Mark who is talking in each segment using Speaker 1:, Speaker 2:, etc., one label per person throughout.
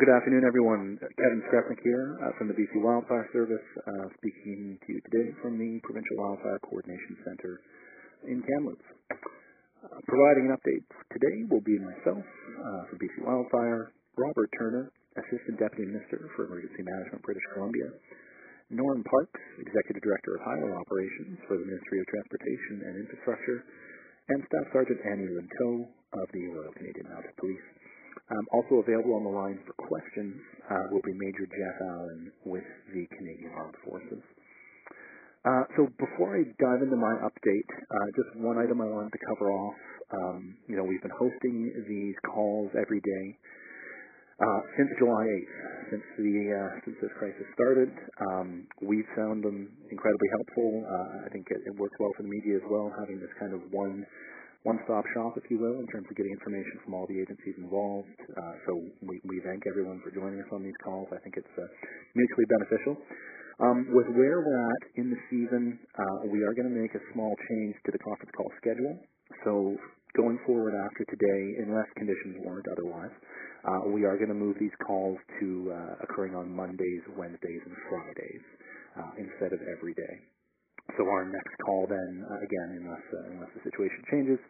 Speaker 1: good afternoon, everyone. Kevin Skrepnek here uh, from the BC Wildfire Service, uh, speaking to you today from the Provincial Wildfire Coordination Centre in Kamloops. Uh, providing an update today will be myself uh, from BC Wildfire, Robert Turner, Assistant Deputy Minister for Emergency Management, British Columbia, Norm Parks, Executive Director of Highway Operations for the Ministry of Transportation and Infrastructure, and Staff Sergeant Annie Linteau of the Royal Canadian Mounted Police. Um, also available on the line for questions uh, will be Major Jeff Allen with the Canadian Armed Forces. Uh, so before I dive into my update, uh, just one item I wanted to cover off. Um, you know, we've been hosting these calls every day uh, since July 8th, since the uh, since this crisis started. Um, we've found them incredibly helpful. Uh, I think it, it works well for the media as well, having this kind of one one-stop shop, if you will, in terms of getting information from all the agencies involved. Uh, so we, we thank everyone for joining us on these calls. I think it's uh, mutually beneficial. Um, with where we're at in the season, uh, we are going to make a small change to the conference call schedule. So going forward after today, unless conditions warrant otherwise, uh, we are going to move these calls to uh, occurring on Mondays, Wednesdays, and Fridays uh, instead of every day. So our next call then, uh, again, unless uh, unless the situation changes,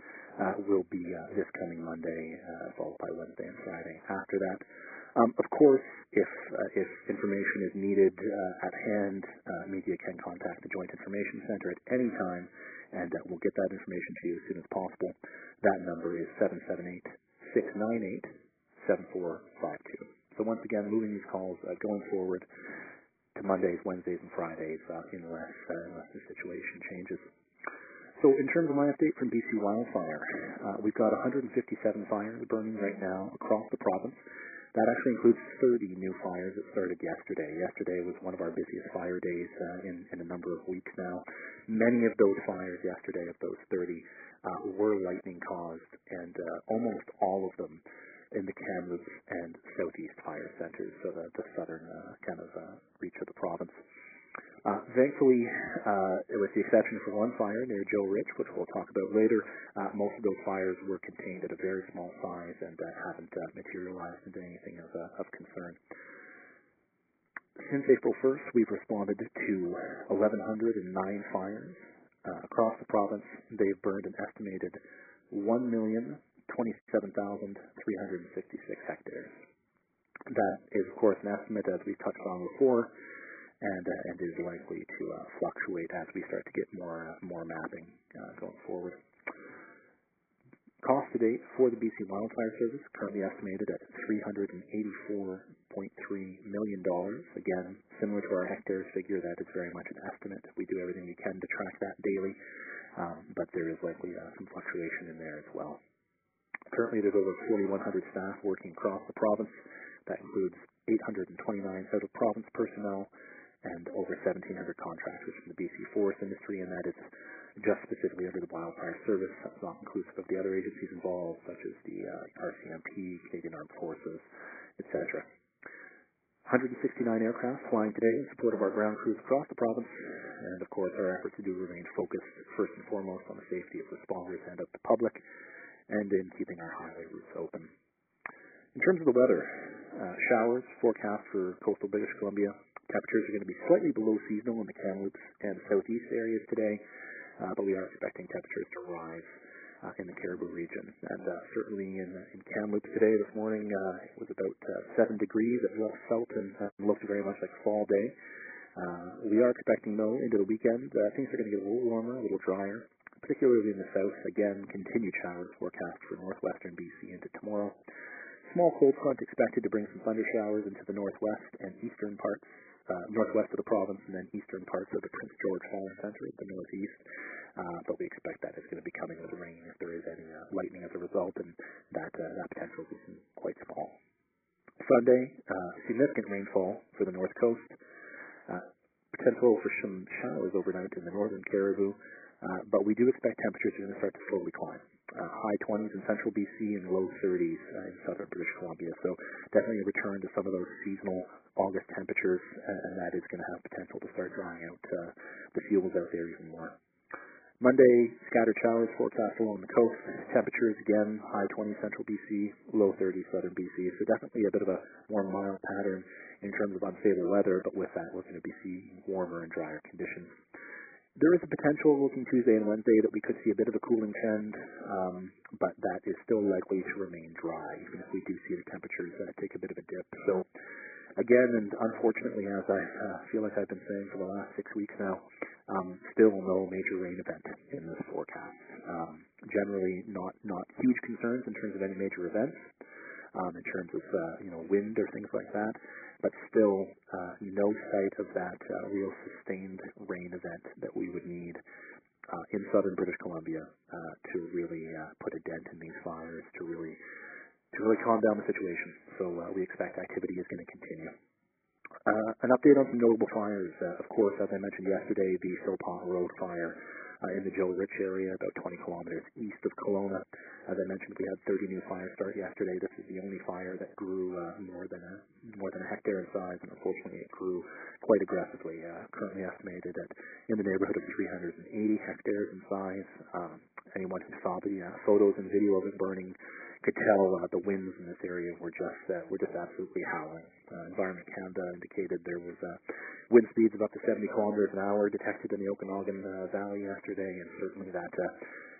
Speaker 1: uh, will be uh, this coming Monday, uh, followed by Wednesday and Friday after that. Um, of course, if uh, if information is needed at hand, media can contact the Joint Information Center at any time, and we'll get that information to you as soon as possible. That number is 778-698-7452. So once again, moving these calls going forward to Mondays, Wednesdays, and Fridays uh, unless, uh, unless the situation changes. So in terms of my update from BC Wildfire, uh, we've got 157 fires burning right now across the province. That actually includes 30 new fires that started yesterday. Yesterday was one of our busiest fire days uh, in, in a number of weeks now. Many of those fires yesterday, of those 30, uh, were lightning caused, and uh, almost all of them in the Kamloops and Southeast fire centers, so the, the southern uh, kind of uh, reach of the province. Uh, thankfully, uh, with the exception for one fire near Joe Rich, which we'll talk about later, uh, most of those fires were contained at a very small size and uh, haven't uh, materialized into anything of, uh, of concern. Since April 1st, we've responded to 1,109 fires across the province. They've burned an estimated 1,027,366 hectares. That is, of course, an estimate, as we touched on before, and uh, and is likely to uh, fluctuate as we start to get more uh, more mapping uh, going forward. Cost to date for the BC Wildfire Service currently estimated at $384.3 million. Again, similar to our hectares figure, that is very much an estimate. We do everything we can to track that daily, um, but there is likely uh, some fluctuation in there as well. Currently, there's over 4,100 staff working across the province. That includes 829 out of province personnel and over 1,700 contractors from the BC forest industry, and that is just specifically under the Wildfire Service. That's not inclusive of the other agencies involved, such as the uh, RCMP, Canadian Armed Forces, etc. 169 aircraft flying today in support of our ground crews across the province, and of course our efforts do remain focused first and foremost on the safety of responders and of the public, and in keeping our highway routes open. In terms of the weather, uh, showers forecast for coastal British Columbia. Temperatures are going to be slightly below seasonal in the Kamloops and southeast areas today, uh, but we are expecting temperatures to rise uh, in the Cariboo region. And uh, certainly in, in Kamloops today, this morning, uh, it was about uh, 7 degrees. It felt and uh, looked very much like fall day. Uh, we are expecting, though, into the weekend, uh, things are going to get a little warmer, a little drier, particularly in the south. Again, continued showers forecast for northwestern BC into tomorrow. Small cold front expected to bring some thunder showers into the northwest and eastern parts, uh, northwest of the province, and then eastern parts of the Prince George Fire Center of the northeast. Uh, but we expect that is going to be coming with rain if there is any uh, lightning as a result, and that uh, that potential is quite small. Sunday, uh, significant rainfall for the north coast. Uh, potential for some showers overnight in the northern Cariboo, uh, but we do expect temperatures are going to start to slowly climb uh, high 20s in central BC and low 30s uh, in southern British Columbia. So definitely a return to some of those seasonal August temperatures, and, and that is going to have potential to start drying out uh, the fuels out there even more. Monday, scattered showers forecast along the coast. Temperatures again, high 20 central BC, low 30 southern BC. So definitely a bit of a more mild pattern in terms of unstable weather, but with that, we're going to be seeing warmer and drier conditions. There is a potential looking Tuesday and Wednesday that we could see a bit of a cooling trend, um, but that is still likely to remain dry, even if we do see the temperatures uh, take a bit of a dip. So again, and unfortunately, as I uh, feel like I've been saying for the last six weeks now, um, still no major rain event in this forecast. Um, generally, not not huge concerns in terms of any major events, um, in terms of uh, you know wind or things like that, but still uh, no sight of that uh, real sustained rain event that we would need uh, in southern British Columbia uh, to really uh, put a dent in these fires, to really to really calm down the situation. So uh, we expect activity is going to continue. Uh, an update on some notable fires. Uh, of course, as I mentioned yesterday, the Philpott Road fire uh, in the Joe Rich area, about 20 kilometers east of Kelowna. As I mentioned, we had 30 new fires start yesterday. This is the only fire that grew uh, more than a more than a hectare in size, and unfortunately, it grew quite aggressively. Uh, currently estimated at in the neighborhood of 380 hectares in size. Um, anyone who saw the uh, photos and video of it burning could tell uh, the winds in this area were just uh, were just absolutely howling. Uh, Environment Canada indicated there was uh, wind speeds of up to 70 kilometers an hour detected in the Okanagan uh, Valley yesterday, and certainly that uh,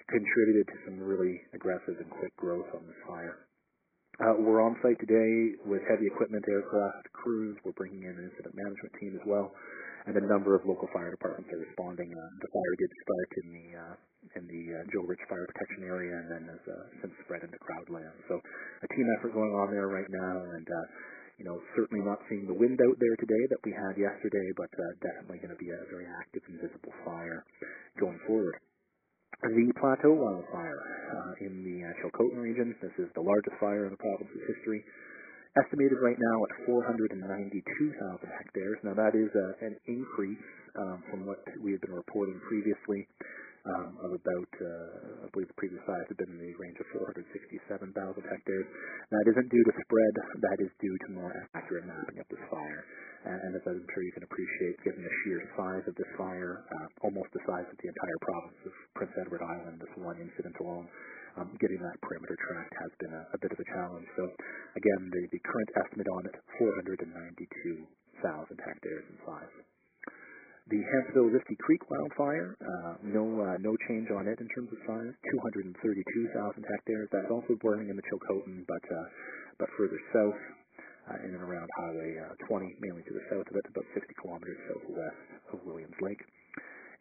Speaker 1: contributed to some really aggressive and quick growth on this fire. Uh, we're on site today with heavy equipment, aircraft, crews. We're bringing in an incident management team as well and a number of local fire departments are responding. Uh, the fire did start in the uh, in the uh, Joe Rich Fire Protection Area, and then has uh, since spread into Crown land. So a team effort going on there right now, and uh, you know certainly not seeing the wind out there today that we had yesterday, but uh, definitely going to be a very active and visible fire going forward. The Plateau wildfire uh, in the uh, Chilcotin region. This is the largest fire in the province's history estimated right now at 492,000 hectares. Now that is uh, an increase um, from what we had been reporting previously um, of about, uh, I believe the previous size had been in the range of 467,000 hectares. That isn't due to spread, that is due to more accurate mapping of this fire. And, as I'm sure you can appreciate, given the sheer size of this fire, uh, almost the size of the entire province of Prince Edward Island, this one incident alone, um, getting that perimeter tracked has been a, a bit of a challenge. So again, the, the current estimate on it, 492,000 hectares in size. The Hanceville Risky Creek wildfire, uh, no uh, no change on it in terms of size, 232,000 hectares. That's also burning in the Chilcotin, but uh, but further south, uh, in and around Highway uh, 20, mainly to the south of it, about 60 kilometers southwest of Williams Lake.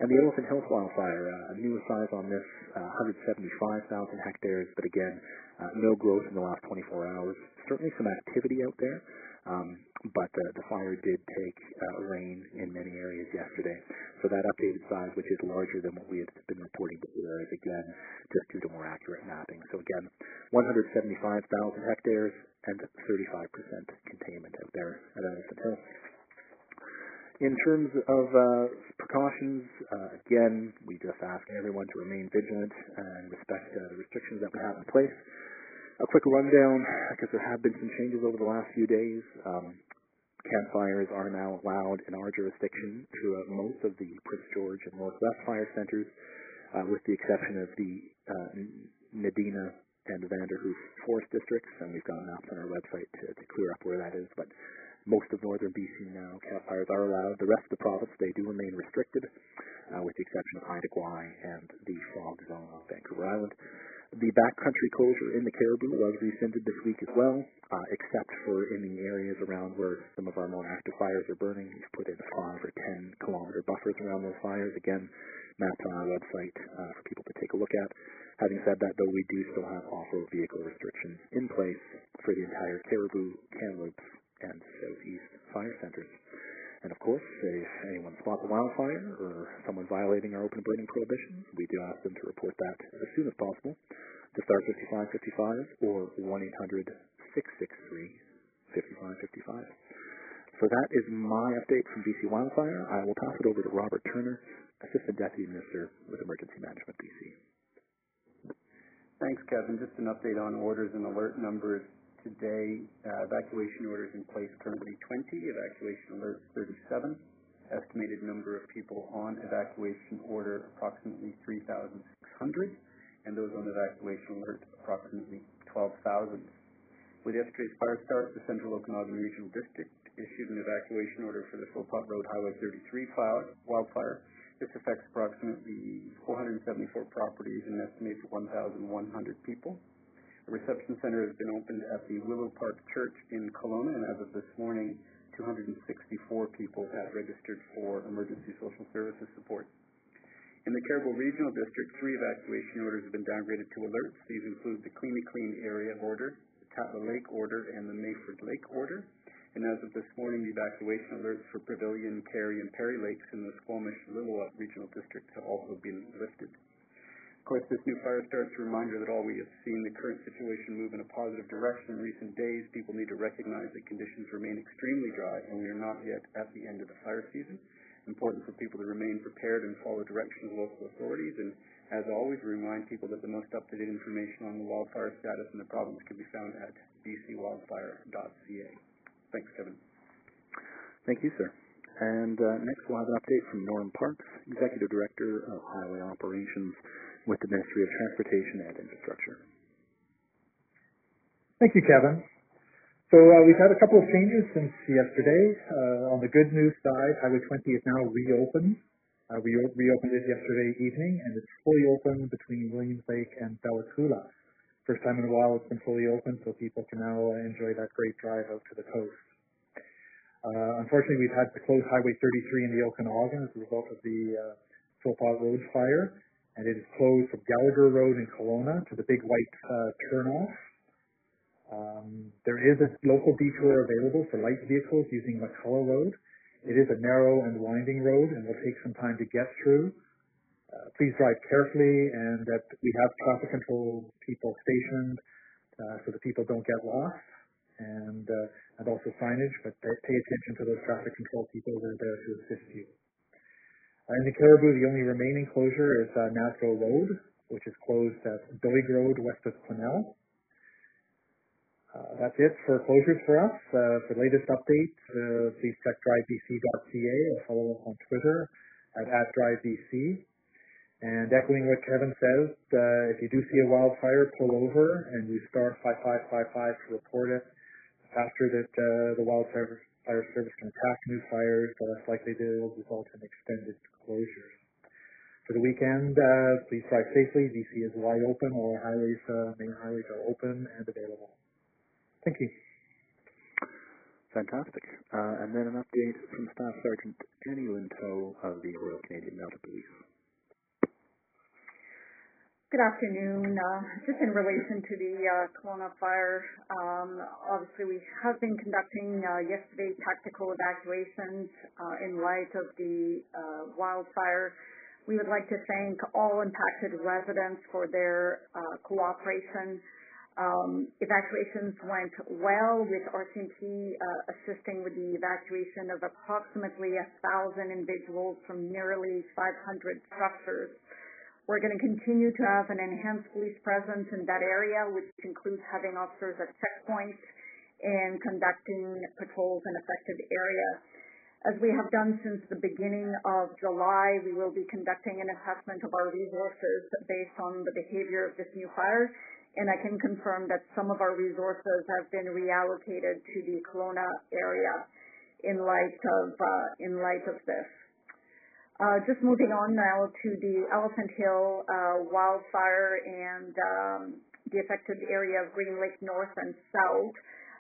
Speaker 1: And the Elephant Hills wildfire, uh, newest size on this, uh, 175,000 hectares, but again, uh, no growth in the last 24 hours. Certainly some activity out there, um, but uh, the fire did take uh, rain in many areas yesterday. So that updated size, which is larger than what we had been reporting before, is again just due to more accurate mapping. So again, 175,000 hectares and 35% containment out there at Elephant Hills. In terms of uh, precautions, uh, again, we just ask everyone to remain vigilant and respect uh, the restrictions that we have in place. A quick rundown, because there have been some changes over the last few days. Um, campfires are now allowed in our jurisdiction throughout most of the Prince George and Northwest fire centers, uh, with the exception of the uh, Nadina and Vanderhoof forest districts, and we've got maps on our website to, to clear up where that is. But most of northern BC now, campfires are allowed. The rest of the province, they do remain restricted, uh, with the exception of Haida Gwaii and the fog zone of Vancouver Island. The backcountry closure in the Cariboo was rescinded this week as well, uh, except for in the areas around where some of our more active fires are burning. We've put in 5 or 10 kilometer buffers around those fires. Again, mapped on our website uh, for people to take a look at. Having said that, though, we do still have off-road vehicle restrictions in place for the entire Cariboo, Kamloops, and Southeast fire centers. And of course, if anyone spots a wildfire or someone violating our open burning prohibitions, we do ask them to report that as soon as possible to Star 5555 or 1-800-663-5555. So that is my update from BC Wildfire. I will pass it over to Robert Turner, Assistant Deputy Minister with Emergency Management BC.
Speaker 2: Thanks, Kevin. Just an update on orders and alert numbers today. Uh, evacuation orders in place currently 20, evacuation alerts 37. estimated number of people on evacuation order approximately 3,600, and those on evacuation alert approximately 12,000. With yesterday's fire start, the Central Okanagan Regional District issued an evacuation order for the Philpott Road Highway 33 wildfire. This affects approximately 474 properties and an estimated 1,100 people. A reception center has been opened at the Willow Park Church in Kelowna, and as of this morning, 264 people have registered for emergency social services support. In the Cariboo Regional District, three evacuation orders have been downgraded to alerts. These include the Kleena Kleene Area Order, the Tatla Lake Order, and the Mayford Lake Order. And as of this morning, the evacuation alerts for Pavilion, Carey, and Perry Lakes in the Squamish Lillooet Regional District have also been lifted. Course, this new fire starts a reminder that all we have seen the current situation move in a positive direction in recent days. People need to recognize that conditions remain extremely dry, and we are not yet at the end of the fire season. Important for people to remain prepared and follow direction of local authorities, and as always, remind people that the most up-to-date information on the wildfire status in the province can be found at bcwildfire.ca. Thanks, Kevin.
Speaker 1: Thank you, sir. And uh, next, we'll have an update from Norm Parks, Executive Director of Highway Operations with the Ministry of Transportation and Infrastructure.
Speaker 3: Thank you, Kevin. So uh, we've had a couple of changes since yesterday. Uh, on the good news side, Highway 20 is now reopened uh, we reopened it yesterday evening, and it's fully open between Williams Lake and Bella Coola. First time in a while it's been fully open, so people can now uh, enjoy that great drive out to the coast. Uh, unfortunately, we've had to close Highway 33 in the Okanagan as a result of the uh, Philpott Road fire, and it is closed from Gallagher Road in Kelowna to the Big White uh, turnoff. Um, there is a local detour available for light vehicles using McCullough Road, it is a narrow and winding road and will take some time to get through. Uh, please drive carefully and that we have traffic control people stationed uh, so that people don't get lost and uh, and also signage, but pay, attention to those traffic control people that are there to assist you. In the Cariboo, the only remaining closure is uh, Nazko Road, which is closed at Billig Road west of Quesnel. Uh, that's it for closures for us. Uh, for latest updates, uh, please check drivebc.ca or follow us on Twitter at, at drivebc. And echoing what Kevin says, uh, if you do see a wildfire, pull over and use star 5555 to report it. The faster that uh, the wildfire fire service can attack new fires, the less likely will result in extended closures. For the weekend, uh, please drive safely. BC is wide open. All highways, main highways are open and available. Thank you.
Speaker 1: Fantastic. Uh, and then an update from Staff Sergeant Jenny Linteau of the Royal Canadian Mounted Police.
Speaker 4: Good afternoon. Uh, just in relation to the uh, Kelowna fire, um, obviously we have been conducting uh, yesterday tactical evacuations uh, in light of the uh, wildfire. We would like to thank all impacted residents for their uh, cooperation um, evacuations went well with RCMP uh, assisting with the evacuation of approximately 1,000 individuals from nearly 500 structures. We're going to continue to have an enhanced police presence in that area, which includes having officers at checkpoints and conducting patrols in affected areas. As we have done since the beginning of July, we will be conducting an assessment of our resources based on the behavior of this new fire and I can confirm that some of our resources have been reallocated to the Kelowna area in light of uh, in light of this. Uh, just moving on now to the Elephant Hill uh, wildfire and um, the affected area of Green Lake North and South.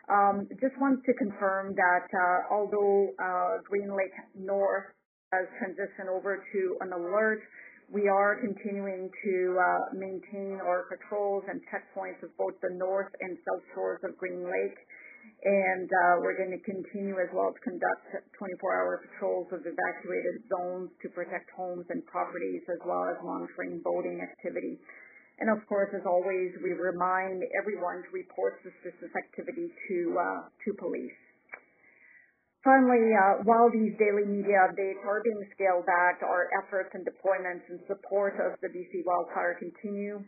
Speaker 4: Um, just want to confirm that uh, although uh, Green Lake North has transitioned over to an alert, we are continuing to uh, maintain our patrols and checkpoints of both the north and south shores of Green Lake. And uh, we're going to continue as well to conduct 24-hour patrols of evacuated zones to protect homes and properties as well as monitoring boating activity. And of course, as always, we remind everyone to report suspicious activity to, uh, to police. Finally, uh, while these daily media updates are being scaled back, our efforts and deployments in support of the BC wildfire continue.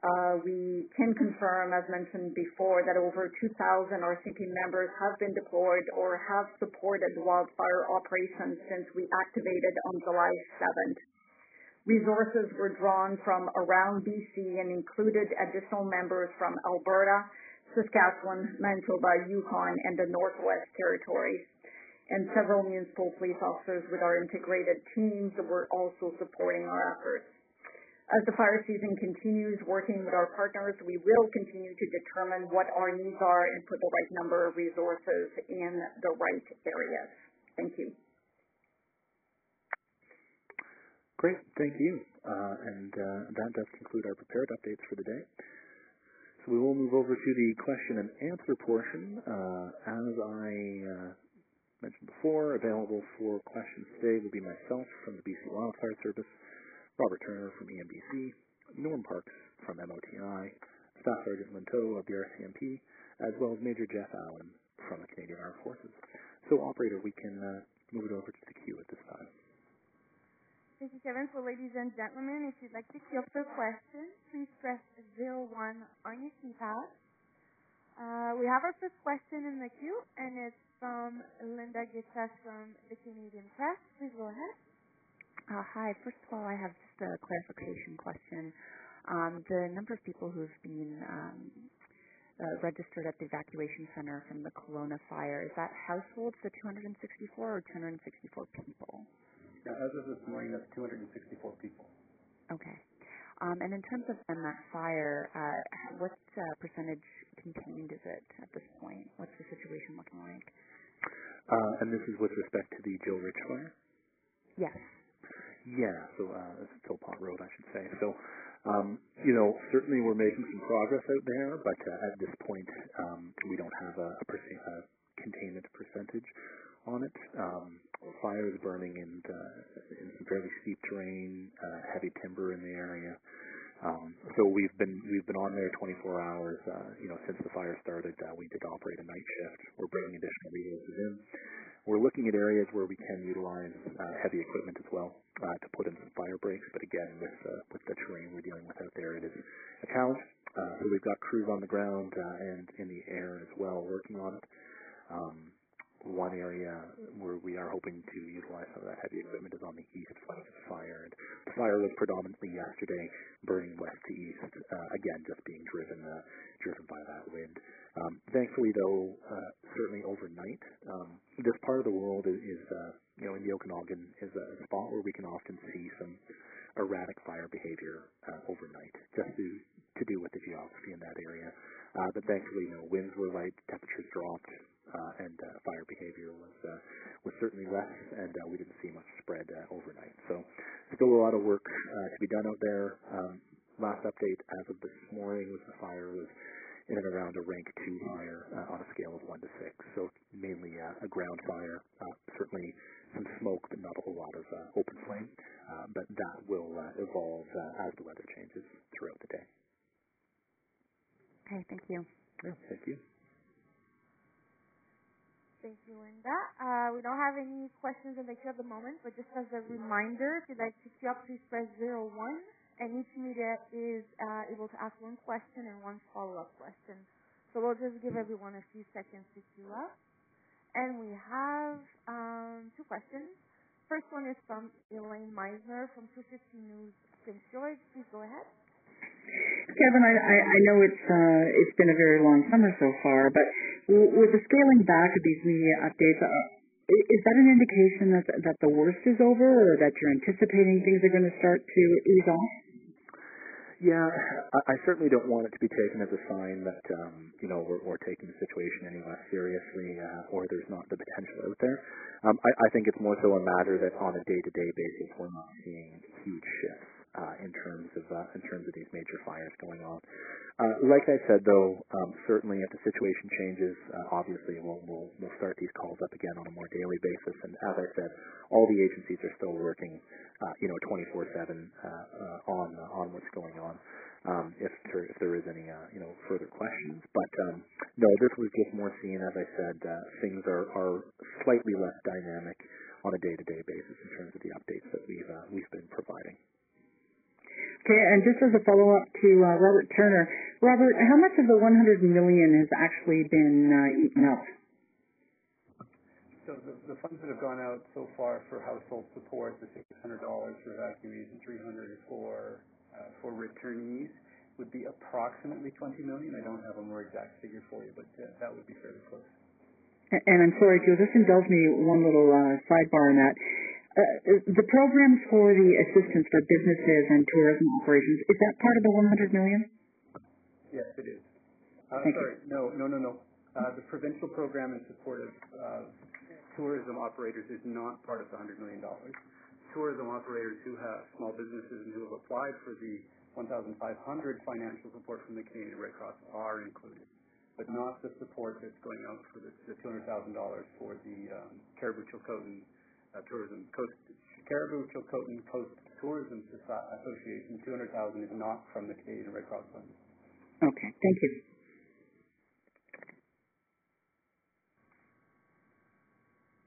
Speaker 4: Uh, we can confirm, as mentioned before, that over 2,000 RCMP members have been deployed or have supported wildfire operations since we activated on July 7th. Resources were drawn from around BC and included additional members from Alberta, Saskatchewan, Manitoba, Yukon, and the Northwest Territories. And several municipal police officers with our integrated teams were also supporting our efforts. As the fire season continues, working with our partners, we will continue to determine what our needs are and put the right number of resources in the right areas. Thank you.
Speaker 1: Great. Thank you. Uh, and uh, that does conclude our prepared updates for the day. So we will move over to the question and answer portion. Uh, as I mentioned before, available for questions today will be myself from the BC Wildfire Service, Robert Turner from EMBC, Norm Parks from MOTI, Staff Sergeant Linteau of the RCMP, as well as Major Jeff Allen from the Canadian Armed Forces. So, operator, we can uh, move it over to the queue at this time.
Speaker 5: Thank you, Kevin. So, ladies and gentlemen, if you'd like to queue up for questions, please press zero one on your keypad. Uh, we have our first question in the queue, and it's from Linda Gittes from the Canadian Press. Please go ahead.
Speaker 6: Uh, hi. First of all, I have just a clarification question. Um, the number of people who've been um, uh, registered at the evacuation center from the Kelowna fire, is that households, the 264, or 264 people?
Speaker 2: Yeah, as of this morning, that's 264 people.
Speaker 6: Okay. Um, and in terms of then that fire, uh, what uh, percentage contained is it at this point? What's the situation looking like?
Speaker 1: Uh, and this is with respect to the Joe Rich fire?
Speaker 6: Yes.
Speaker 1: Yeah, so uh, it's Philpott Road, I should say. So, um, you know, certainly we're making some progress out there, but uh, at this point, um, we don't have a, a, percent, a containment percentage on it. Um, fire is burning in, uh, in fairly steep terrain, uh, heavy timber in the area. Um, so we've been we've been on there 24 hours. Uh, you know, since the fire started, uh, we did operate a night shift. We're bringing additional resources in. We're looking at areas where we can utilize uh, heavy equipment as well uh, to put in some fire breaks. But again, with uh, with the terrain we're dealing with out there, it is a challenge. Uh, so we've got crews on the ground uh, and in the air as well working on it. Um, one area where we are hoping to utilize some of that heavy equipment is on the east flank of the fire. And the fire was predominantly yesterday burning west to east, uh, again just being driven uh, driven by that wind. Um, thankfully, though, uh, certainly overnight, um, this part of the world is, is uh, you know in the Okanagan is a spot where we can often see some erratic fire behavior uh, overnight, just to to do with the geography in that area. Uh, but thankfully, you know, winds were light, temperatures dropped, uh, and uh, fire behavior was uh, was certainly less, and uh, we didn't see much spread uh, overnight. So, still a lot of work uh, to be done out there. Um, last update as of this morning was the fire was in and around a rank two fire uh, on a scale of one to six. So mainly uh, a ground fire. Uh, certainly some smoke, but not a whole lot of uh, open flame. Uh, but that will uh, evolve uh, as the weather changes throughout the day.
Speaker 6: Okay, thank you.
Speaker 1: Yeah, thank you.
Speaker 5: Thank you, Linda. Uh, we don't have any questions in the queue at the moment, but just as a reminder, if you'd like to queue up, please press zero one, and each media is uh, able to ask one question and one follow-up question. So we'll just give everyone a few seconds to queue up. And we have um, two questions. First one is from Elaine Meisner from 250 News Prince George. Please go ahead.
Speaker 7: Kevin, I, I, I know it's uh, it's been a very long summer so far, but with the scaling back of these media updates, uh, is that an indication that that the worst is over, or that you're anticipating things are going to start to ease off?
Speaker 1: Yeah, I, certainly don't want it to be taken as a sign that um, you know we're, we're taking the situation any less seriously, uh, or there's not the potential out there. Um, I, I think it's more so a matter that on a day-to-day basis we're not seeing huge shifts uh, in terms of uh, in terms of these major fires going on. Uh, like I said, though, um, certainly if the situation changes, uh, obviously we'll, we'll we'll start these calls up again on a more daily basis. And as I said, all the agencies are still working, uh, you know, 24/7 uh, on on what's going on. Um, if there, if there is any you know further questions, but um, no, this was just more seen. As I said, uh, things are are slightly less dynamic on a day-to-day basis in terms of the updates that we've uh, we've been providing.
Speaker 7: Okay, and just as a follow-up to uh, Robert Turner, Robert, how much of the 100 million has actually been uh, eaten up?
Speaker 2: So the, the funds that have gone out so far for household support, the $600 for evacuees and 300 for uh, for returnees, would be approximately 20 million. I don't have a more exact figure for you, but that would be fairly close.
Speaker 7: And I'm sorry, Joe, just indulge me one little uh, sidebar on that. Uh, the programs for the assistance for businesses and tourism operations, is that part of the 100 million?
Speaker 2: Yes, it is. Uh,
Speaker 7: Thank
Speaker 2: sorry, no, no, no, no. Uh, the provincial program in support of uh, tourism operators is not part of the $100 million. Tourism operators who have small businesses and who have applied for the 1,500 financial support from the Canadian Red Cross are included, but not the support that's going out for the, the $200,000 for the um, Cariboo Chilcotin uh, Tourism Coast Cariboo Chilcotin Coast Tourism Association. Two hundred thousand is not from the Canadian Red Cross Fund.
Speaker 7: Okay, thank you.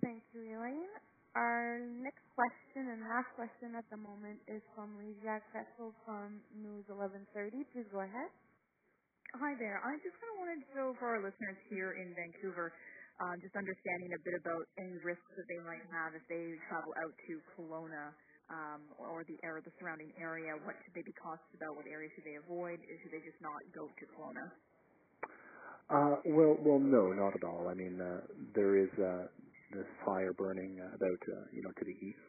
Speaker 5: Thank you, Elaine. Our next question and last question at the moment is from Lasia Kretzel from News 1130. Please go ahead.
Speaker 8: Hi there. I just kind of wanted to know for our listeners here in Vancouver, um, just understanding a bit about any risks that they might have if they travel out to Kelowna um, or the or the surrounding area. What should they be cautious about? What areas should they avoid? Should they just not go to Kelowna?
Speaker 1: Uh, well, well, no, not at all. I mean, uh, there is uh, this fire burning about, uh, you know, to the east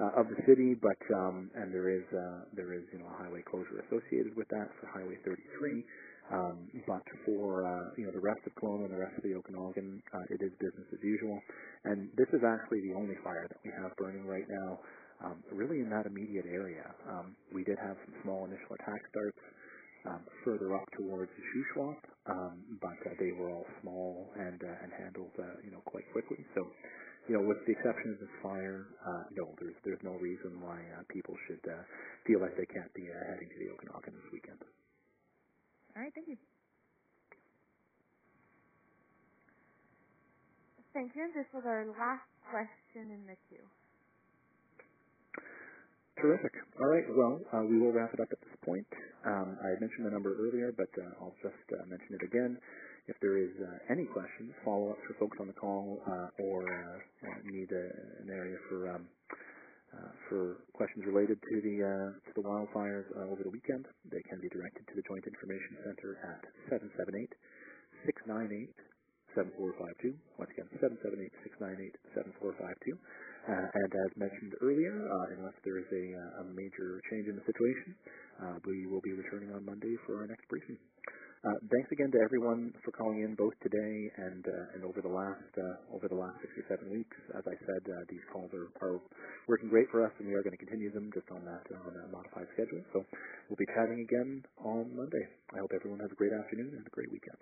Speaker 1: uh, of the city, but um, and there is uh, there is you know a highway closure associated with that for Highway 33. Um, but for uh, you know the rest of Kelowna and the rest of the Okanagan, uh, it is business as usual. And this is actually the only fire that we have burning right now, um, really in that immediate area. Um, we did have some small initial attack starts um, further up towards Shuswap, um, but uh, they were all small and uh, and handled uh, you know quite quickly. So. You know, with the exception of this fire, uh, no, there's there's no reason why people should feel like they can't be heading to the Okanagan this weekend.
Speaker 8: All right, thank you.
Speaker 5: Thank you. This was our last question in the queue.
Speaker 1: Terrific. All right. Well, uh, we will wrap it up at this point. Um, I mentioned the number earlier, but uh, I'll just uh, mention it again. If there is uh, any questions, follow-ups for folks on the call, uh, or uh, need a, an area for um, uh, for questions related to the uh, to the wildfires uh, over the weekend, they can be directed to the Joint Information Center at 778-698-7452. Once again, 778-698-7452. Uh, and as mentioned earlier, uh, unless there is a, a major change in the situation, we will be returning on Monday for our next briefing. Uh, thanks again to everyone for calling in both today and uh, and over the last uh, over the last six or seven weeks. As I said, uh, these calls are, are working great for us, and we are going to continue them just on that on a modified schedule. So we'll be chatting again on Monday. I hope everyone has a great afternoon and a great weekend.